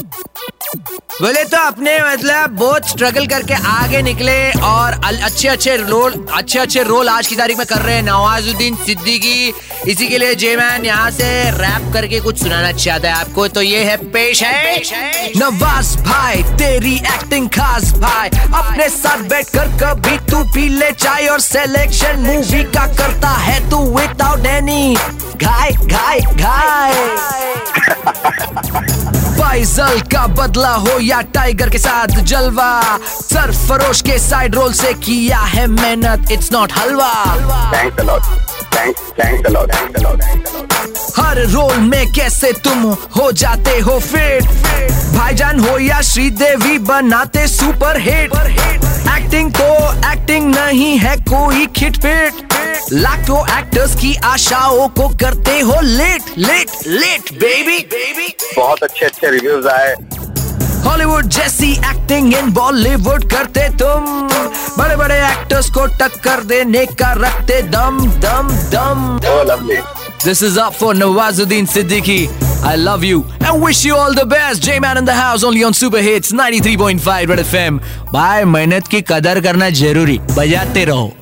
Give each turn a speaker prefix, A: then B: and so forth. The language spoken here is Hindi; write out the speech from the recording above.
A: बोले तो अपने मतलब बहुत स्ट्रगल करके आगे निकले और अच्छे अच्छे रोल अच्छे अच्छे रोल आज की तारीख में कर रहे हैं। नवाजुद्दीन सिद्दीकी। इसी के लिए जे मैन यहाँ से रैप करके कुछ सुनाना चाहता है आपको। तो ये है पेश है। नवाज़ भाई, तेरी एक्टिंग खास भाई। अपने साथ बैठ कर कभी तू पी ले चाय और सिलेक्शन मूवी का करता है तू विदाउट एनी घाय घाय घाय। फाइजल का बदला हो या टाइगर के साथ जलवा? सर फरोश के साइड रोल से किया है मेहनत इट्स नॉट हलवा। हर रोल में कैसे तुम हो जाते हो फिट भाईजान हो या श्रीदेवी बनाते सुपर हिट एक्टिंग तो एक्टिंग नहीं है कोई खिटपिट लाखों एक्टर्स की आशाओं को करते हो let let let baby baby
B: बहुत अच्छे अच्छे रिव्यूज़ आए
A: हॉलीवुड जैसी एक्टिंग इन बॉलीवुड करते तुम बड़े बड़े एक्टर्स को टक्कर देने का रखते दम दम दम this is up for Nawazuddin Siddiqui. I love you and wish you all the best. J-Man in the house only on Super Hits 93.5 Red FM. Bye. मेहनत की कदर करना ज़रूरी बजाते रहो